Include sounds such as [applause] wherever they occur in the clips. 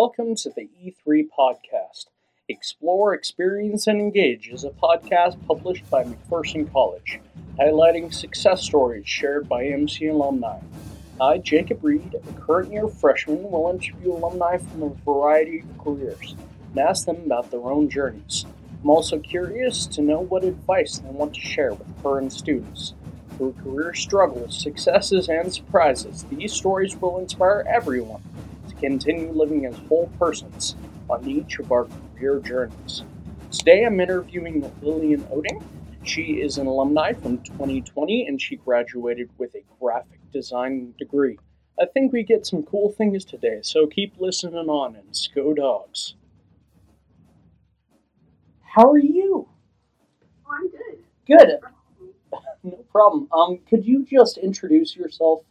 Welcome to the E3 Podcast. Explore, Experience, and Engage is a podcast published by McPherson College, highlighting success stories shared by MC alumni. I, Jacob Reed, a current year freshman, will interview alumni from a variety of careers and ask them about their own journeys. I'm also curious to know what advice they want to share with current students. Through career struggles, successes, and surprises, these stories will inspire everyone continue living as whole persons on each of our career journeys. Today I'm interviewing Lillian Oding. She is an alumni from 2020 and she graduated with a graphic design degree. I think we get some cool things today, so keep listening on and go dogs. How are you? Oh, I'm good. Good. [laughs] No problem. Um, could you just introduce yourself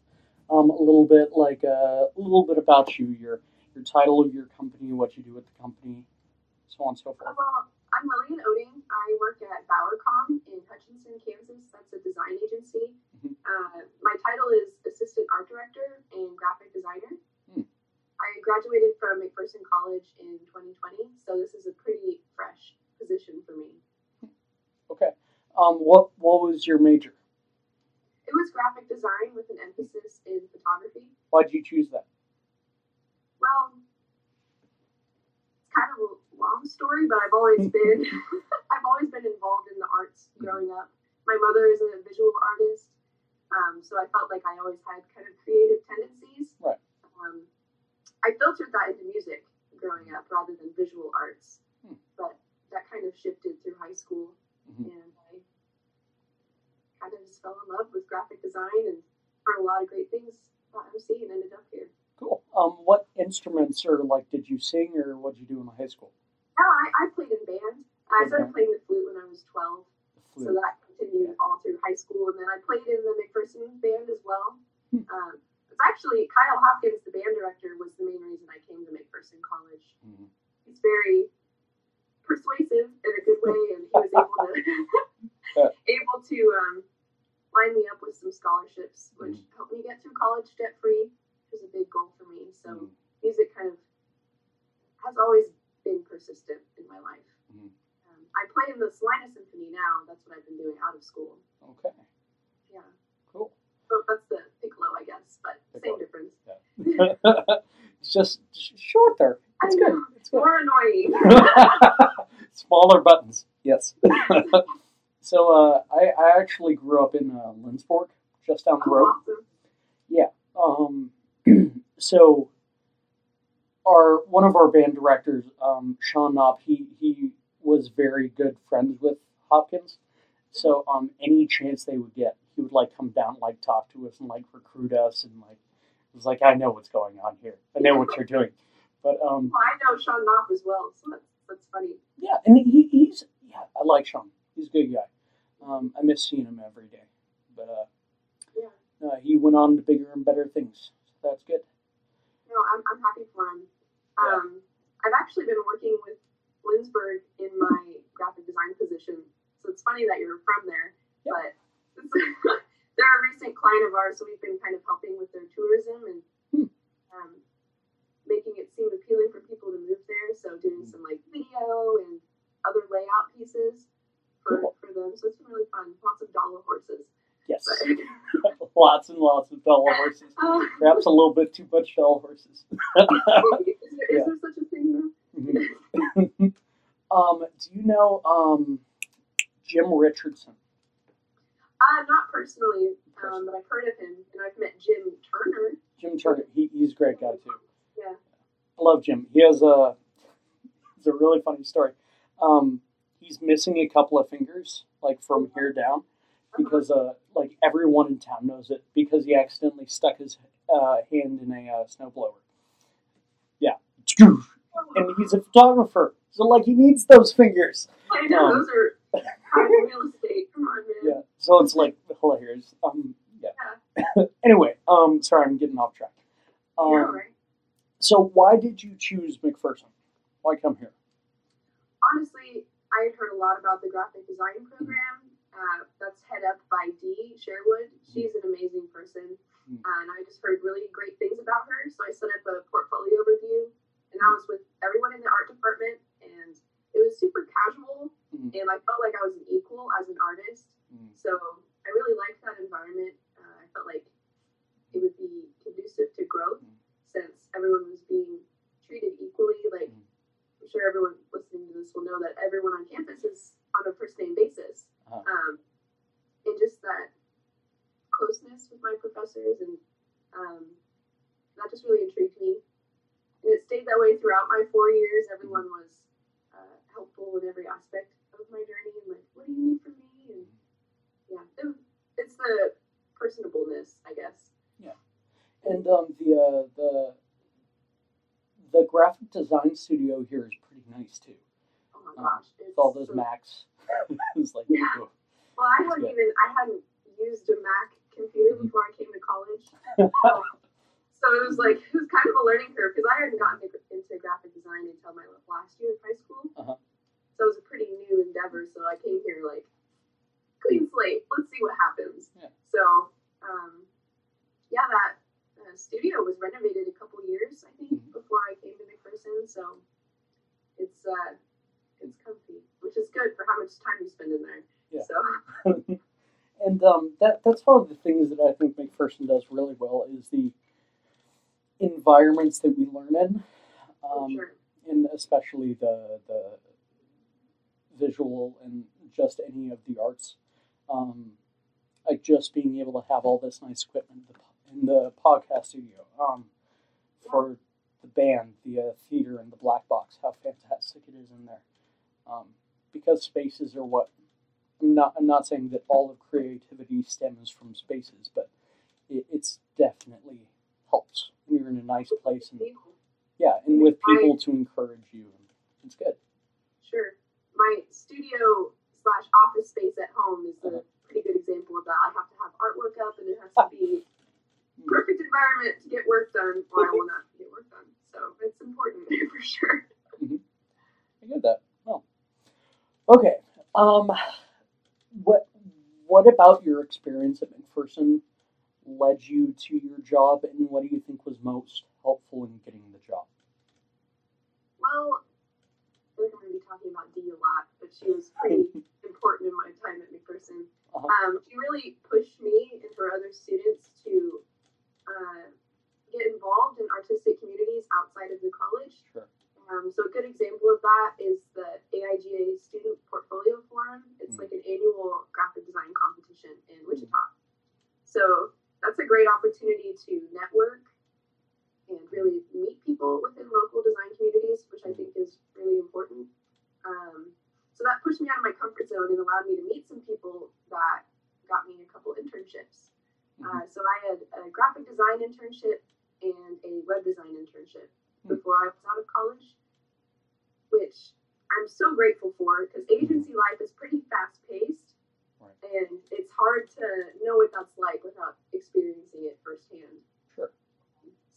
um, a little bit, like uh, a little bit about you, your your title of your company, what you do at the company, so on and so forth. Well, I'm Lillian Oding. I work at Bowercom in Hutchinson, Kansas. That's a design agency. Mhm. Uh, my title is Assistant Art Director and Graphic Designer. Hmm. I graduated from McPherson College in 2020, so this is a pretty fresh position for me. Okay. Um, what what was your major? It was graphic design with an emphasis in photography. Why did you choose that? Well, it's kind of a long story, but I've always [laughs] been [laughs] I've always been involved in the arts growing up. My mother is a visual artist, um, so I felt like I always had kind of creative tendencies. Right. Um, I filtered that into music growing up rather than visual arts, Hmm. but that kind of shifted through high school, Mhm. and I kind of just fell in love with graphic design and heard a lot of great things about MC and ended up here. Cool. Um, what instruments or like did you sing or what did you do in high school? No, I, I played in band. I started playing the flute when I was 12, so that continued all through high school. And then I played in the McPherson band as well. Hmm. Um, it's actually Kyle Hopkins, the band director, was the main reason I came to McPherson College. Mhm. He's very persuasive in a good way, and he was able to [laughs] Yeah. [laughs] able to um, line me up with some scholarships, which Hmm. helped me get through college debt free, which was a big goal for me. So Mhm. music kind of has always been persistent in my life. Mhm. Um, I play in the Salina Symphony now. That's what I've been doing out of school. Okay. Yeah. Cool. So that's the piccolo, I guess, but Piccolo. same difference. [laughs] [laughs] it's just sh- shorter. It's I good. know. It's good. More annoying. Smaller buttons. Yes. So uh, I, I actually grew up in uh, Lindsborg, just down the road. Yeah. Um, [clears throat] so our one of our band directors, um, Sean Knopp, he he was very good friends with Hopkins. So um, any chance they would get, he would like come down, like talk to us, and like recruit us, and like it was like I know what's going on here. I know what you're doing. But um, Well, I know Sean Knopf as well, so that's, that's funny. yeah, and he, he's yeah, I like Sean. He's a good guy. Um, I miss seeing him every day. But uh, Yeah. uh, he went on to bigger and better things. So that's good. No, I'm, I'm happy for him. Um, I've actually been working with Lindsborg in my graphic design position, so it's funny that you're from there. Yeah. But [laughs] they're a recent client of ours, so we've been kind of helping with their tourism and Hmm. um, making it seem appealing for people to move there. So doing Hmm. some like video and other layout pieces for, Cool. for them. So it's been really fun. Lots of Dala horses. Yes, [laughs] lots and lots of Dala horses. uh, [laughs] Perhaps a little bit too much Dala horses. [laughs] is, there, is Yeah. there such a thing? Mhm. um, do you know um, Jim Richardson? Uh, not personally, um, but I've heard of him, and I've met Jim Turner. Jim Turner. He, he's a great guy too. Yeah. I love Jim. He has a it's a really funny story. Um, he's missing a couple of fingers, like from here down, because uh, like everyone in town knows it because he accidentally stuck his uh, hand in a uh, snowblower. Yeah, and he's a photographer, so like he needs those fingers. I know Um, those are [laughs] real estate. Come on, man. Yeah, so it's like hilarious. Um, yeah. [laughs] anyway, um, sorry, I'm getting off track. Um, right. So why did you choose McPherson? Why come here? Honestly, I had heard a lot about the graphic design program uh, that's head up by Dee Sherwood. She's an amazing person, hmm. uh, and I just heard really great things about her. So I set up a portfolio review, and I was with everyone in the art department, and it was super casual. Hmm. And like design studio here is pretty nice too. Oh my Um, gosh, it's With all those so- Macs, [laughs] it's like Yeah. Well, I It's hadn't even I hadn't used a Mac computer Mhm. before I came to college, [laughs] so it was like it was kind of a learning curve because I hadn't gotten into, into graphic design until my last year of high school. Uh-huh. So it was a pretty new endeavor. So I came here like clean slate. Let's see what happens. Yeah. So um, yeah, that studio was renovated a couple years I think Mhm. before I came to McPherson. So it's uh, it's comfy, which is good for how much time you spend in there. Yeah. So. [laughs] and um, that that's one of the things that I think McPherson does really well is the environments that we learn in, Oh, um, sure. and especially the the visual and just any of the arts. Um, like just being able to have all this nice equipment the, in the podcast studio. Um, for the band, the uh, theater, and the black box, how fantastic it is in there. Um, because spaces are what I'm not. I'm not saying that all of creativity stems from spaces, but it, it's definitely helps when you're in a nice place and yeah, and with people to encourage you. It's good. Sure. My studio slash office space at home is a Uh-huh. pretty good example of that. I have to have artwork up, and it has to be perfect environment to get work done, or I will not get work done. So it's important [laughs] for sure. I get that. Oh, okay. Um, what what about your experience at McPherson led you to your job, and what do you think was most helpful in getting the job? Well, I feel like I'm going to be talking about Dee a lot, but she was pretty [laughs] important in my time at McPherson. Uh-huh. Um, she really pushed me and her other students to uh, get involved in artistic communities outside of the college. Sure. Um, so a good example of that is the AIGA Student Portfolio Forum. It's Mm. like an annual graphic design competition in Wichita. So that's a great opportunity to network and really meet people within local design communities, which I think is really important. Um, so that pushed me out of my comfort zone and allowed me to meet some people that got me a couple internships. Uh, so I had a graphic design internship and a web design internship Hmm. before I was out of college, which I'm so grateful for because agency life is pretty fast paced Right. and it's hard to know what that's like without experiencing it firsthand. Sure.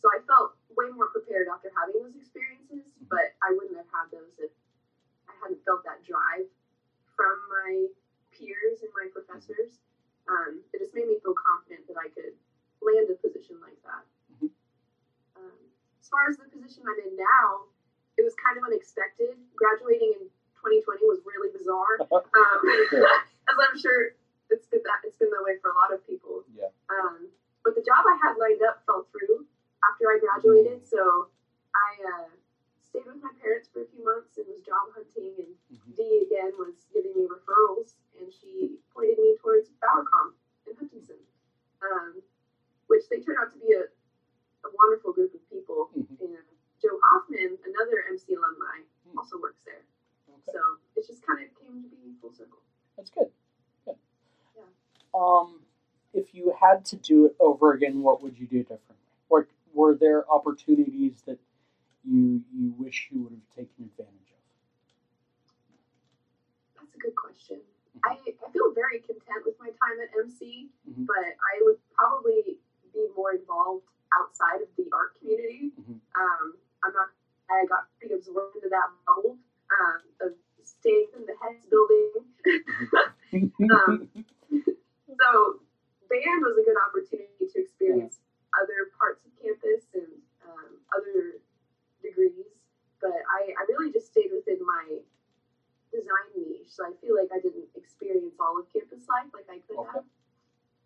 So I felt way more prepared after having those experiences, Mm-hmm. but I wouldn't have had those if I hadn't felt that drive from my peers and my professors. Um, it just made me feel confident that I could land a position like that. Mhm. Um, as far as the position I'm in now, it was kind of unexpected. Graduating in 2020 was really bizarre, [laughs] um, [laughs] as I'm sure it's been that it's been that way for a lot of people. Yeah. Um, but the job I had lined up fell through after I graduated, so I uh, stayed with my parents for a few months and was job hunting. And Mhm. Dee again was giving me referrals, and she pointed me towards Bowercom in Hutchinson, um, which they turned out to be a, a wonderful group of people. Mhm. And Joe Hoffman, another MC alumni, Hmm. also works there. Okay. So it just kind of came to be full circle. That's good. Good. Yeah. Um, if you had to do it over again, what would you do differently? Or were there opportunities that you you wish you would have taken advantage of? That's a good question. I, I feel very content with my time at MC, Mhm. but I would probably be more involved outside of the art community. Mhm. Um, I'm not. I got pretty absorbed into that bubble um, of staying in the heads building. [laughs] Um, so band was a good opportunity to experience other parts of campus and um, other degrees. But I, I really just stayed within my design niche so I feel like I didn't experience all of campus life like I could Okay. have.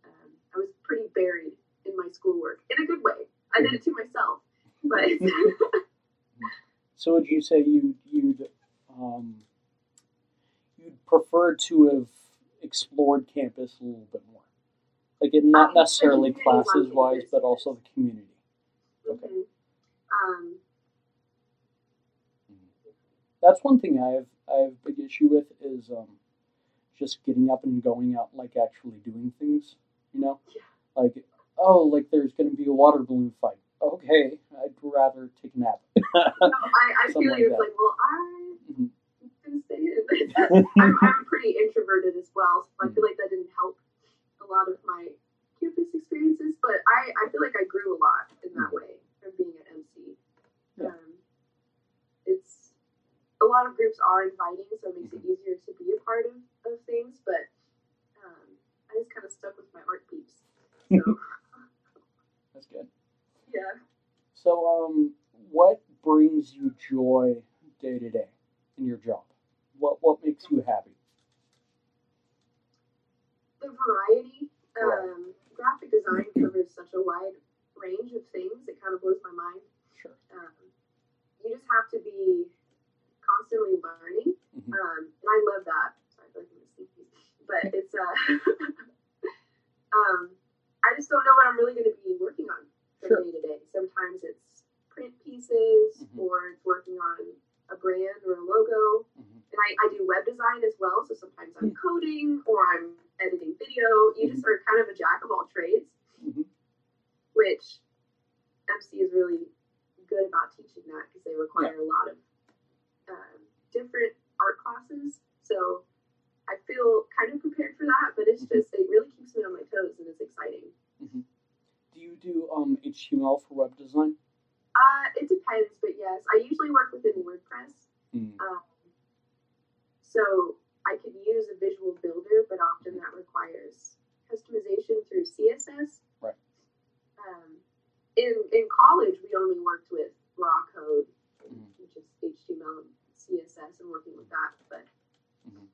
Um, I was pretty buried in my schoolwork in a good way. I did it to myself, but So would you say you you'd um, you'd prefer to have explored campus a little bit more, like it not Um, necessarily classes wise, but also the community. Okay. Mhm. um, That's one thing I have I have a big issue with is um, just getting up and going out, like actually doing things. You know, Yeah. like oh, like there's going to be a water balloon fight. Okay, I'd rather take a nap. [laughs] no, I, I feel like like it's that. like, well, stay in. [laughs] I'm, [laughs] I'm pretty introverted as well, so I Mm-hmm. feel like that didn't help a lot of my campus experiences. But I, I feel like I grew a lot in that way from being at MC. Mm-hmm. Yeah. Um, it's a lot of groups are inviting, so it makes Mm-hmm. it easier to be a part of, of things. But um, I just kind of stuck with my art peeps. So That's good. Yeah. So, um, what brings you joy day to day in your job? What what makes you happy? the variety. Um, graphic design covers such a wide range of things. It kind of blows my mind. Sure. Um, you just have to be constantly learning, Mhm. um, and I love that. Sorry, I feel like I'm but it's uh, [laughs] um, I just don't know what I'm really going to be working on from Sure. day to day. Sometimes it's print pieces, Mhm. or it's working on a brand or a logo Mhm. and I, I do web design as well. So sometimes I'm Hmm. coding or I'm editing video. You just are kind of a jack of all trades, Mhm. which MC is really good about teaching that because they require a lot of um, different art classes. So I feel kind of prepared for that, but it's Mhm. just it really keeps me on my toes and it's exciting. Do you do um, HTML for web design? Uh, it depends, but yes, I usually work within WordPress. Mm. Um, so I can use a visual builder, but often that requires customization through CSS. Right. Um, in in college, we only worked with raw code, Mhm. which is HTML and CSS, and working with that. But Mhm.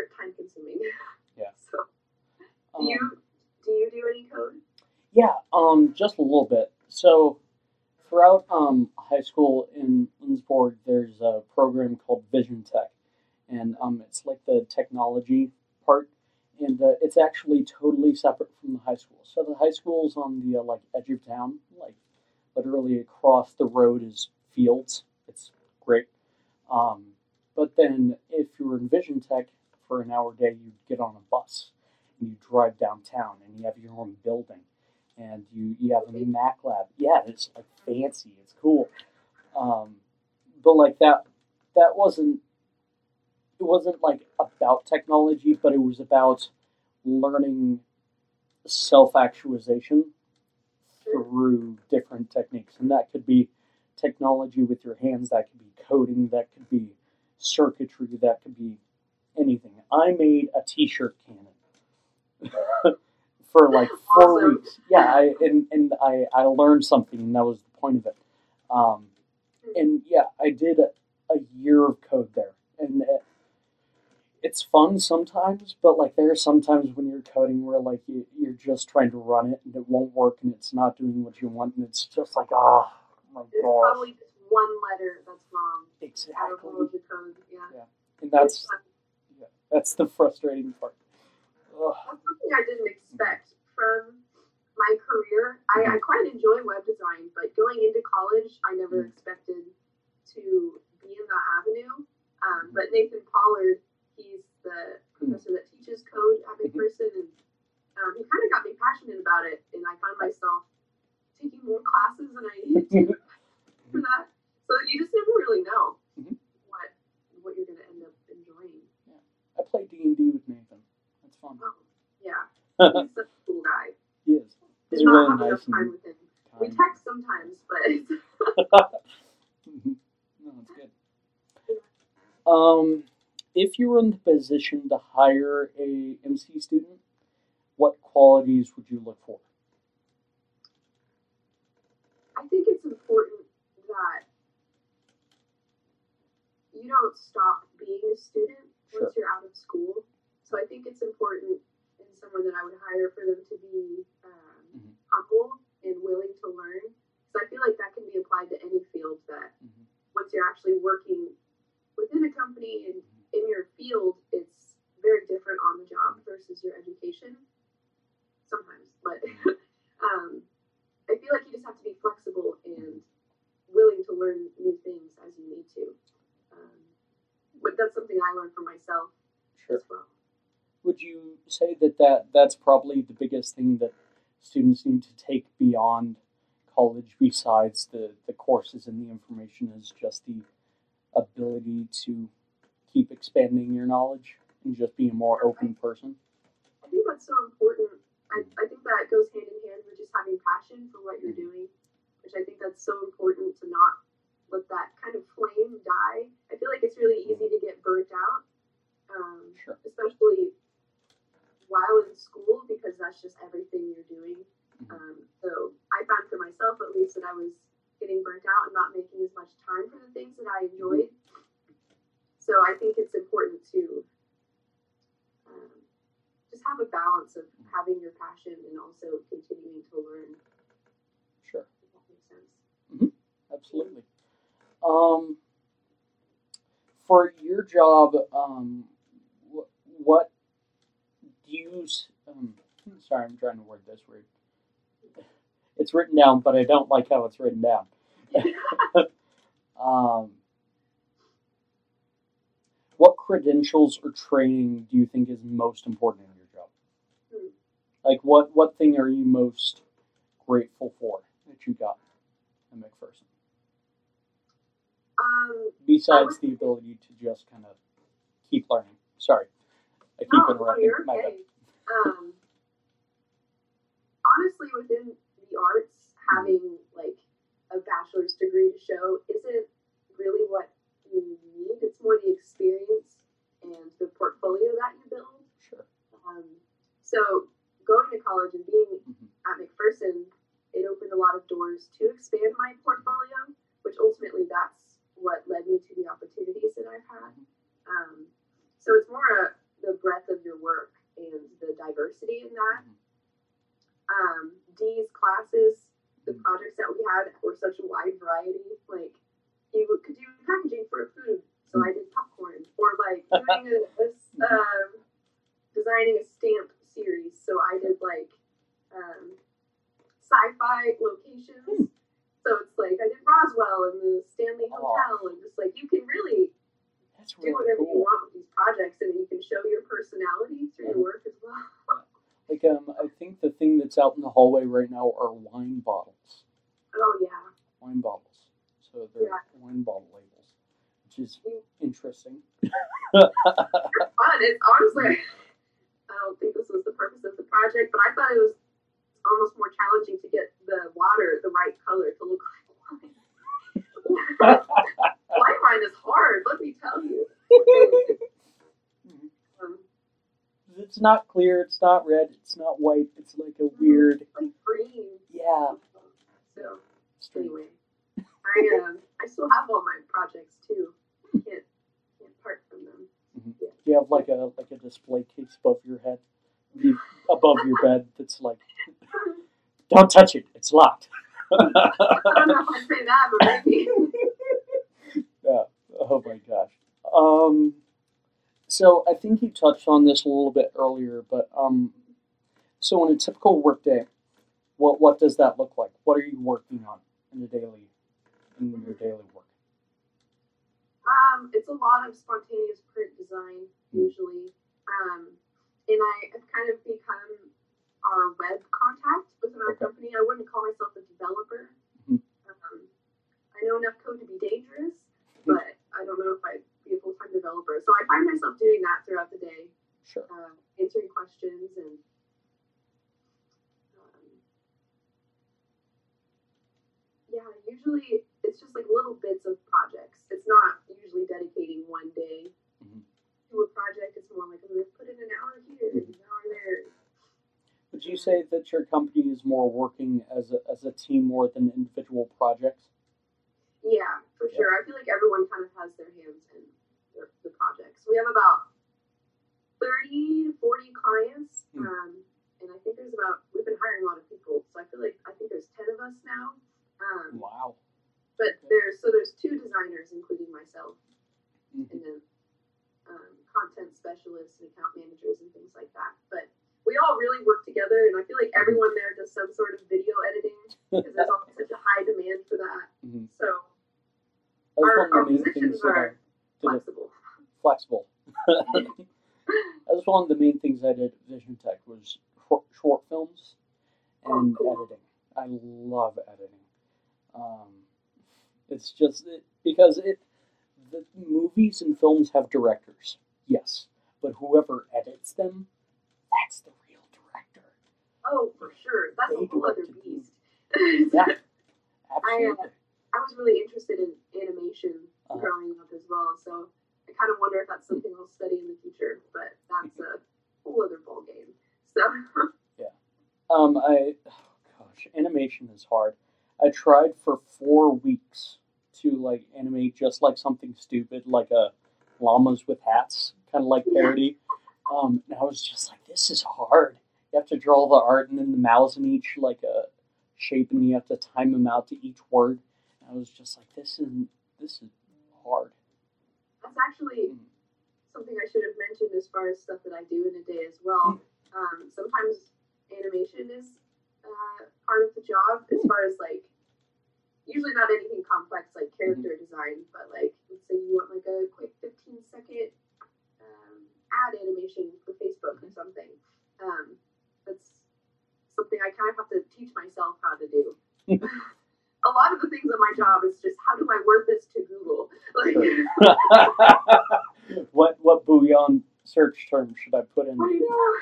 It's more time consuming. [laughs] Yeah. So do Um, you do you do any code? Yeah, um, just a little bit. So, throughout um, high school in Lindsborg, there's a program called Vision Tech, and um, it's like the technology part, and uh, it's actually totally separate from the high school. So the high school is on the uh, like edge of town, like literally across the road is fields. It's great. Um, but then if you were in Vision Tech for an hour a day, you'd get on a bus and you drive downtown, and you have your own building and you you have a Mac lab. Yeah, it's like fancy. It's cool. Um, but like that that wasn't it wasn't like about technology, but it was about learning self actualization through different techniques, and that could be technology with your hands. That could be coding. That could be circuitry. That could be anything. I made a T-shirt cannon [laughs] for like four Awesome. weeks. Yeah, I, and and I I learned something, and that was the point of it. Um, and yeah, I did a, a year of code there, and it, it's fun sometimes, but like there are sometimes when you're coding where like you, you're just trying to run it and it won't work and it's not doing what you want, and it's just like oh my There's gosh, probably just one letter that's wrong exactly, all of the code. Yeah. and that's. That's the frustrating part. Ugh. That's something I didn't expect from my career. I, I quite enjoy web design, but going into college, I never Mhm. expected to be in that avenue. Um, but Nathan Pollard, he's the Mhm. professor that teaches code at Mhm. McPherson, and um, he kind of got me passionate about it, and I found myself taking more classes than I needed to [laughs] for that. So you just never really know Mhm. what what you're going to end up enjoying. I play D and D with Nathan. That's fun. Oh, yeah, he's such a cool guy. he is. He's Did not really have nice enough time with him. We text sometimes, but. [laughs] No, it's good. Um, if you were in the position to hire a MC student, what qualities would you look for? I think it's important that you don't stop being a student Sure. once you're out of school. So I think it's important in someone that I would hire for them to be um, Mhm. humble and willing to learn. Because I feel like that can be applied to any field. That Mhm. once you're actually working within a company and in your field, it's very different on the job versus your education. Sometimes, but um, I feel like you just have to be flexible and willing to learn new things as you need to. Um, but that's something I learned for myself Sure. as well. Would you say that, that that's probably the biggest thing that students need to take beyond college, besides the, the courses and the information, is just the ability to keep expanding your knowledge and just be a more open person? I think that's so important. I, I think that goes hand in hand with just having passion for what you're doing, which I think that's so important to not let that kind of flame die. I feel like it's really easy to get burnt out, um, Sure. especially while in school because that's just everything you're doing. Mhm. Um, so I found for myself at least that I was getting burnt out and not making as much time for the things that I enjoyed. So I think it's important to um, just have a balance of having your passion and also continuing to learn. Sure. If that makes sense. Absolutely. Um, for your job, um, what, what do you? Um, sorry, I'm trying to word this weird. It's written down, but I don't like how it's written down. [laughs] um, what credentials or training do you think is most important in your job? Like, what what thing are you most grateful for that you got at McPherson? Um, besides the ability to just kind of keep learning. Sorry, I keep no, interrupting. My bad. Um, honestly, within the arts, [laughs] having like a bachelor's degree to show isn't really what you need. It's more the experience and the portfolio that you build. Sure. Um, so going to college and being Mhm. at McPherson, it opened a lot of doors to expand my portfolio, which ultimately that's what led me to the opportunities that I've had. Um, so it's more a, the breadth of your work and the diversity in that. Mhm. Um, Dee's classes, the Mhm. projects that we such a wide variety. Like you could do packaging for food, so I did popcorn, or like [laughs] doing a, a um, designing a stamp series, so I did like um, sci-fi locations. So it's like I did Roswell and the Stanley Aw. Hotel, and just like you can really That's do really whatever you want with these projects, and you can show your personality through your work as well. [laughs] Like, um, I think the thing that's out in the hallway right now are wine bottles. Oh yeah, Wine bottles. So they're Yeah. wine bottle labels, which is interesting. they're fun. It's honestly, I don't think this was the purpose of the project, but I thought it was almost more challenging to get the water the right color to look like [laughs] wine. White wine is hard, let me tell you. [laughs] Um, it's not clear. It's not red. It's not white. It's like a weird. like green. Yeah. So Strange. anyway, I um, I still have all my projects too. Can't can't part from them. Do you have like a like a display case above your head, the- above your bed that's like, don't touch it. It's locked. I don't know if I'd say that, but maybe. [laughs] Oh my gosh. Um, so I think you touched on this a little bit earlier, but um, so in a typical workday, what what does that look like? What are you working on in a daily in your daily work? Um, it's a lot of spontaneous print design usually. Um, and I have kind of become our web contact within our Okay. company. I wouldn't call myself a developer. Mhm. Um, I know enough code to be dangerous, but I don't know if I'd be a full time developer. So I find myself doing that throughout the day, Sure. uh, answering questions and. Um, yeah, usually it's just like little bits of projects. It's not usually dedicating one day Mhm. to a project. It's more like I'm going to put in an hour here an hour there. Would you say that your company is more working as a, as a team more than individual projects? Yeah, for sure. I feel like everyone kind of has their hands in the, the projects. We have about thirty to forty clients, Hmm. um, and I think there's about we've been hiring a lot of people, so I feel like I think there's ten of us now. Um, Wow. but there's so there's two designers, including myself, Mhm. and then um, content specialists and account managers and things like that. But we all really work together, and I feel like everyone there does some sort of video editing because there's always such a high demand for that. Mhm. So That was Our- one of our main positions things that are flexible. flexible. that was one of the main things I did at Vision Tech was short, short films and Oh, cool. editing. I love editing. Um, it's just it, because it the movies and films have directors, yes, but whoever edits them, that's the real director. Oh, for sure. That's They a whole other beast. Yeah, [laughs] I, absolutely. uh, I was really interested in animation Uh-huh. growing up as well, so I kind of wonder if that's something I'll study in the future. But that's a whole other ballgame. So [laughs] Yeah. Um, I, oh gosh, animation is hard. I tried for four weeks to like animate just like something stupid, like a llamas with hats, kind of like parody. Um, and I was just like, this is hard. You have to draw the art and then the mouths in each like a shape, and you have to time them out to each word. And I was just like, this is this is hard. that's actually Mm. something I should have mentioned as far as stuff that I do in a day as well. Um, sometimes animation is uh, part of the job as far as like usually not anything complex like character design, but like let's say you want like a quick 15 second um, ad animation for Facebook or something. Um, that's something I kind of have to teach myself how to do. [laughs] a lot of the things in my job is just how do I word this to Google? [laughs] Like, [laughs] what what Boolean search term should I put in? I know.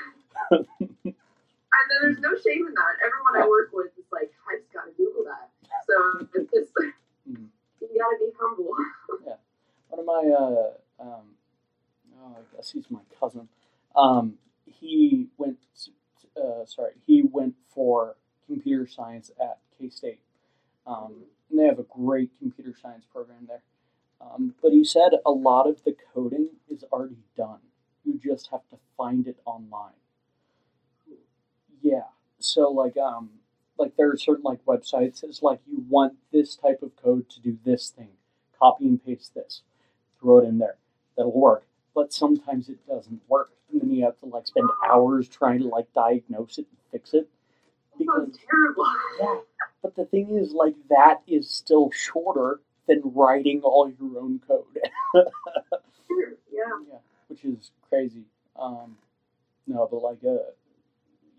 and then there's no shame in that. Everyone I work with is like, I just gotta Google that. So it's just Mhm. you gotta be humble. [laughs] Yeah. One of my uh, um, oh, I guess he's my cousin. Um, he went, uh, sorry, he went for computer science at K State, um, and they have a great computer science program there. Um, but he said a lot of the coding is already done. You just have to find it online. Yeah. So like um like there are certain like websites it's like you want this type of code to do this thing. Copy and paste this. Throw it in there. That'll work. But sometimes it doesn't work. And then you have to like spend hours trying to like diagnose it and fix it. That sounds terrible. Yeah. But the thing is like that is still shorter than writing all your own code. [laughs] yeah. yeah, which is crazy. Um, no, but like uh,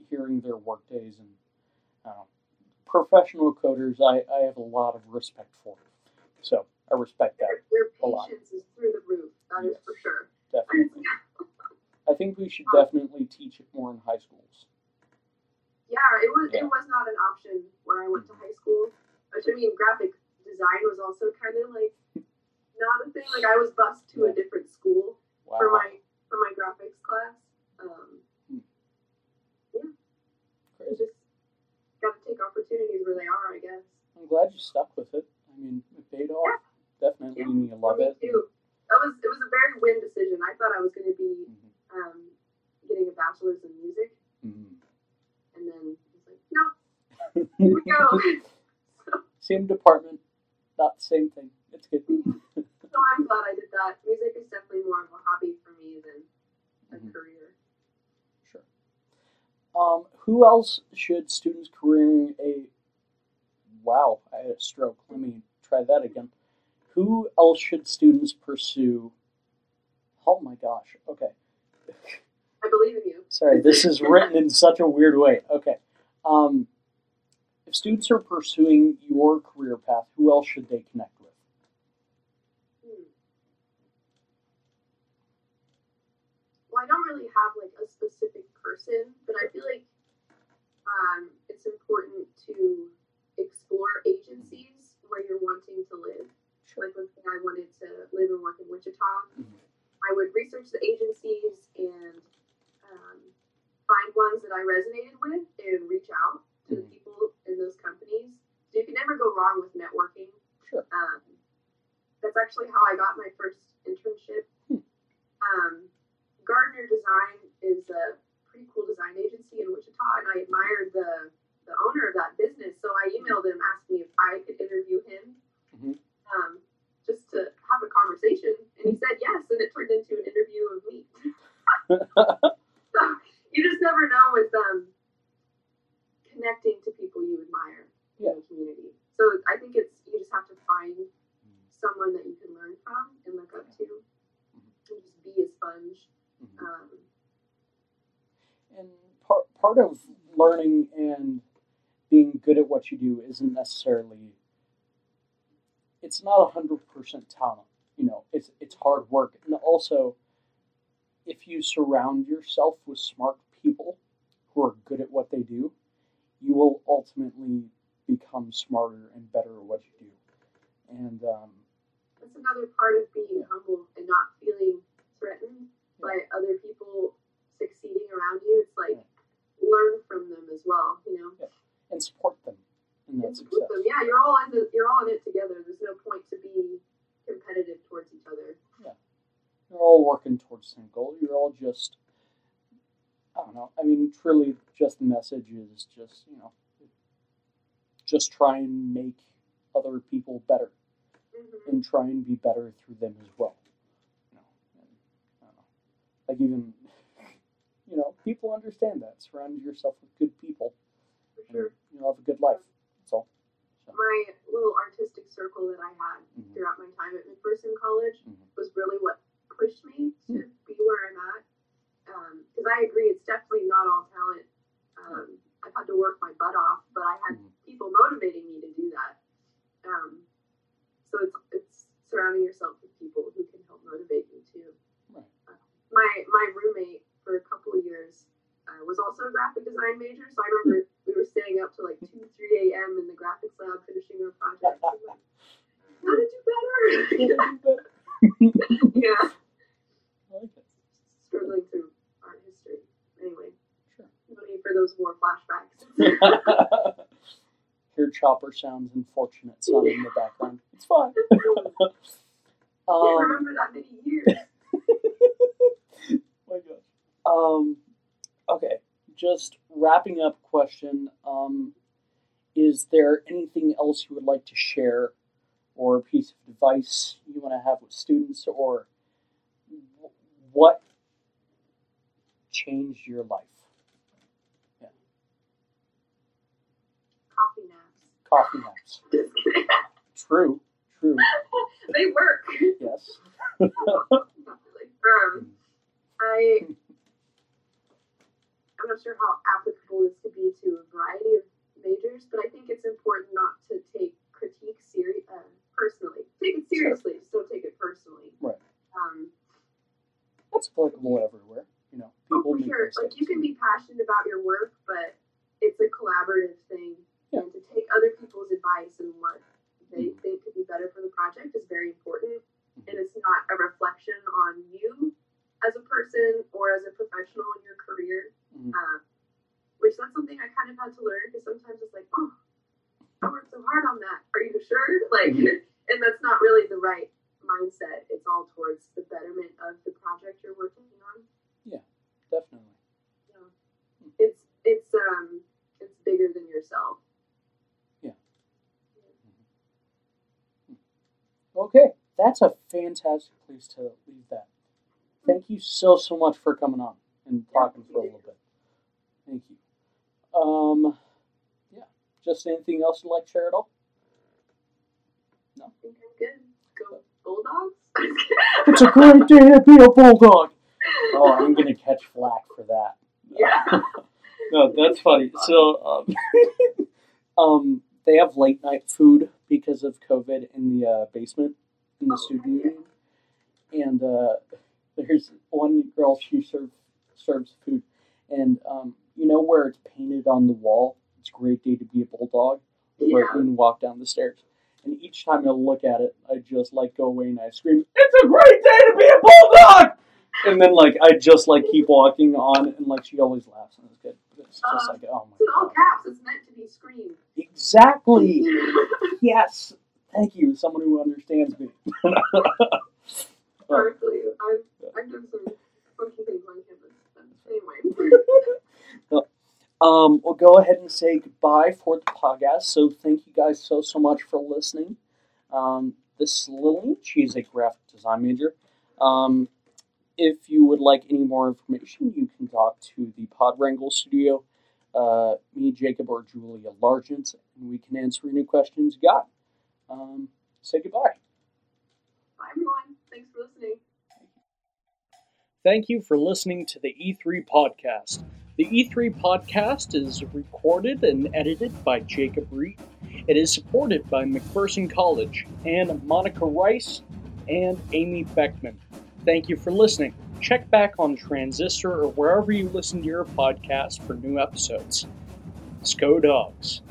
hearing their work days and uh, professional coders, I, I have a lot of respect for. So I respect that Their, A lot. their patience is through the roof. That is Yes. for sure. definitely. [laughs] I think we should definitely teach it more in high schools. Yeah, it was Yeah. it was not an option where I went to high school. Which I mean, graphic design was also kind of like not a thing. Like I was bused to a different school Wow. for my for my graphics class. Um, you Crazy. just take opportunities where they are, I guess. I'm glad you stuck with it. I mean, it paid off. Definitely, Yeah. and you love it. too. That was it was a very win decision. I thought I was going to be Mhm. um, getting a bachelor's in music, Mhm. and then I was like, no, here we go. [laughs] Same department, not the same thing. It's good. [laughs] so I'm glad I did that. Music is definitely more of a hobby for me than a Mhm. career. Um, who else should students careering a? Wow, I had a stroke. Let me try that again. Who else should students pursue? Oh my gosh. Okay. I believe in you. Sorry, this is written in such a weird way. Okay. Um, if students are pursuing your career path, who else should they connect with? Hmm. Well, I don't really have like a specific person, but I feel like um, it's important to explore agencies where you're wanting to live. Like, let's I wanted to live and work in Wichita, Mhm. I would research the agencies and um, find ones that I resonated with and reach out to the Mhm. people in those companies. So you can never go wrong with networking. Sure. Um, that's actually how I got my first internship. Hmm. Um, Gardner Design is a pretty cool design agency in Wichita, and I admired the the owner of that business. So I emailed him asking if I could interview him, Mhm. um, just to have a conversation, and he said yes, and it turned into an interview of me. so you just never know with um, connecting to people you admire Yeah. in the community. So I think it's you just have to find someone that you can learn from and look up to, and just be a sponge. Mhm. Um, And part part of learning and being good at what you do isn't necessarily it's not a hundred percent talent. You know, it's it's hard work. And also if you surround yourself with smart people who are good at what they do, you will ultimately become smarter and better at what you do. And um, that's another part of being humble and not feeling threatened by other people succeeding around you. It's like learn from them as well, you know. and support them in that And success. them. Yeah, you're all in the, you're all in it together. There's no point to be competitive towards each other. Yeah, you're all working towards the same goal. You're all just, I don't know. I mean, truly, just the message is just, you know, just try and make other people better hmm and try and be better through them as well. You know, and, I don't know. Like even, you know, people understand that. Surround yourself with good people, For and sure. you'll have a good life. My little artistic circle that I had Mhm. throughout my time at McPherson College Mhm. was really what pushed me to be where I'm at. Because I agree, it's definitely not all talent. Um, I've had to work my butt off, but I had Mhm. people motivating me to do that. Um, so it's it's surrounding yourself with people who can help motivate you too. Right. My my roommate for a couple of years uh, was also a graphic design major, so I remember were staying up to like two, three a.m. in the graphics lab finishing our project. I'm like, How to do better? yeah, I like it. struggling through art history. Anyway, Sure. no need for those war flashbacks. [laughs] Hear chopper sounds unfortunate fortunate son in the background. It's fine. [laughs] Can't um, remember that many years. [laughs] my gosh. Um, okay, just wrapping up. Question: um, Is there anything else you would like to share, or a piece of advice you want to have with students, or what changed your life? Yeah. Coffee naps. Coffee naps. [laughs] True. True. [laughs] they work. Yes. [laughs] Um, I I'm not sure how applicable this could be to a variety of majors, but I think it's important not to take critique seri- uh, personally. Take it seriously, just don't take it personally. Right. Um, That's applicable everywhere. You know, oh, people for make sure. mistakes. Like you can be passionate about your work, but it's a collaborative thing, Yeah. and to take other people's advice and what they Mhm. think could be better for the project is very important. Mhm. And it's not a reflection on you as a person or as a professional in your career. Mhm. Uh, which that's something I kind of had to learn because sometimes it's like, oh, I worked so hard on that. Are you sure? [laughs] Like, Mhm. [laughs] and that's not really the right mindset. It's all towards the betterment of the project you're working on. Yeah, definitely. So it's it's um it's bigger than yourself. Yeah. Okay, that's a fantastic place to leave that. Thank you so so much for coming on and talking for a little bit. Thank you. Um, yeah. Just anything else you'd like to share at all? I think I'm good. Go Bulldogs. [laughs] It's a great day to be a bulldog. Oh, I'm gonna [laughs] catch flack for that. yeah. No, that's funny. So, um, [laughs] um, they have late night food because of COVID in the uh, basement in the Oh, student union, and uh, there's one girl she serves serves food, and um, you know where it's painted on the wall. It's a great day to be a bulldog. Yeah. and walk down the stairs. And each time I look at it, I just like go away and I scream, "It's a great day to be a bulldog!" And then like I just like keep walking on, and like she always laughs, and it's good. It's just Uh, like, oh It's in all caps. It's meant to be screamed. exactly. [laughs] Yes, thank you, someone who understands me. [laughs] Honestly, I've, I've done some funky things Um, we'll go ahead and say goodbye for the podcast. So thank you guys so so much for listening. Um, this is Lillian. She's a graphic design major. Um, if you would like any more information, you can talk to the Pod Wrangle Studio, uh, me, Jacob, or Julia Largent, and we can answer any questions you got. Um, say goodbye. Bye, everyone. Thanks for listening. Thank you for listening to the E3 podcast. The E3 podcast is recorded and edited by Jacob Reed. It is supported by McPherson College and Monica Rice and Amy Beckman. Thank you for listening. Check back on Transistor or wherever you listen to your podcast for new episodes. Let's dogs.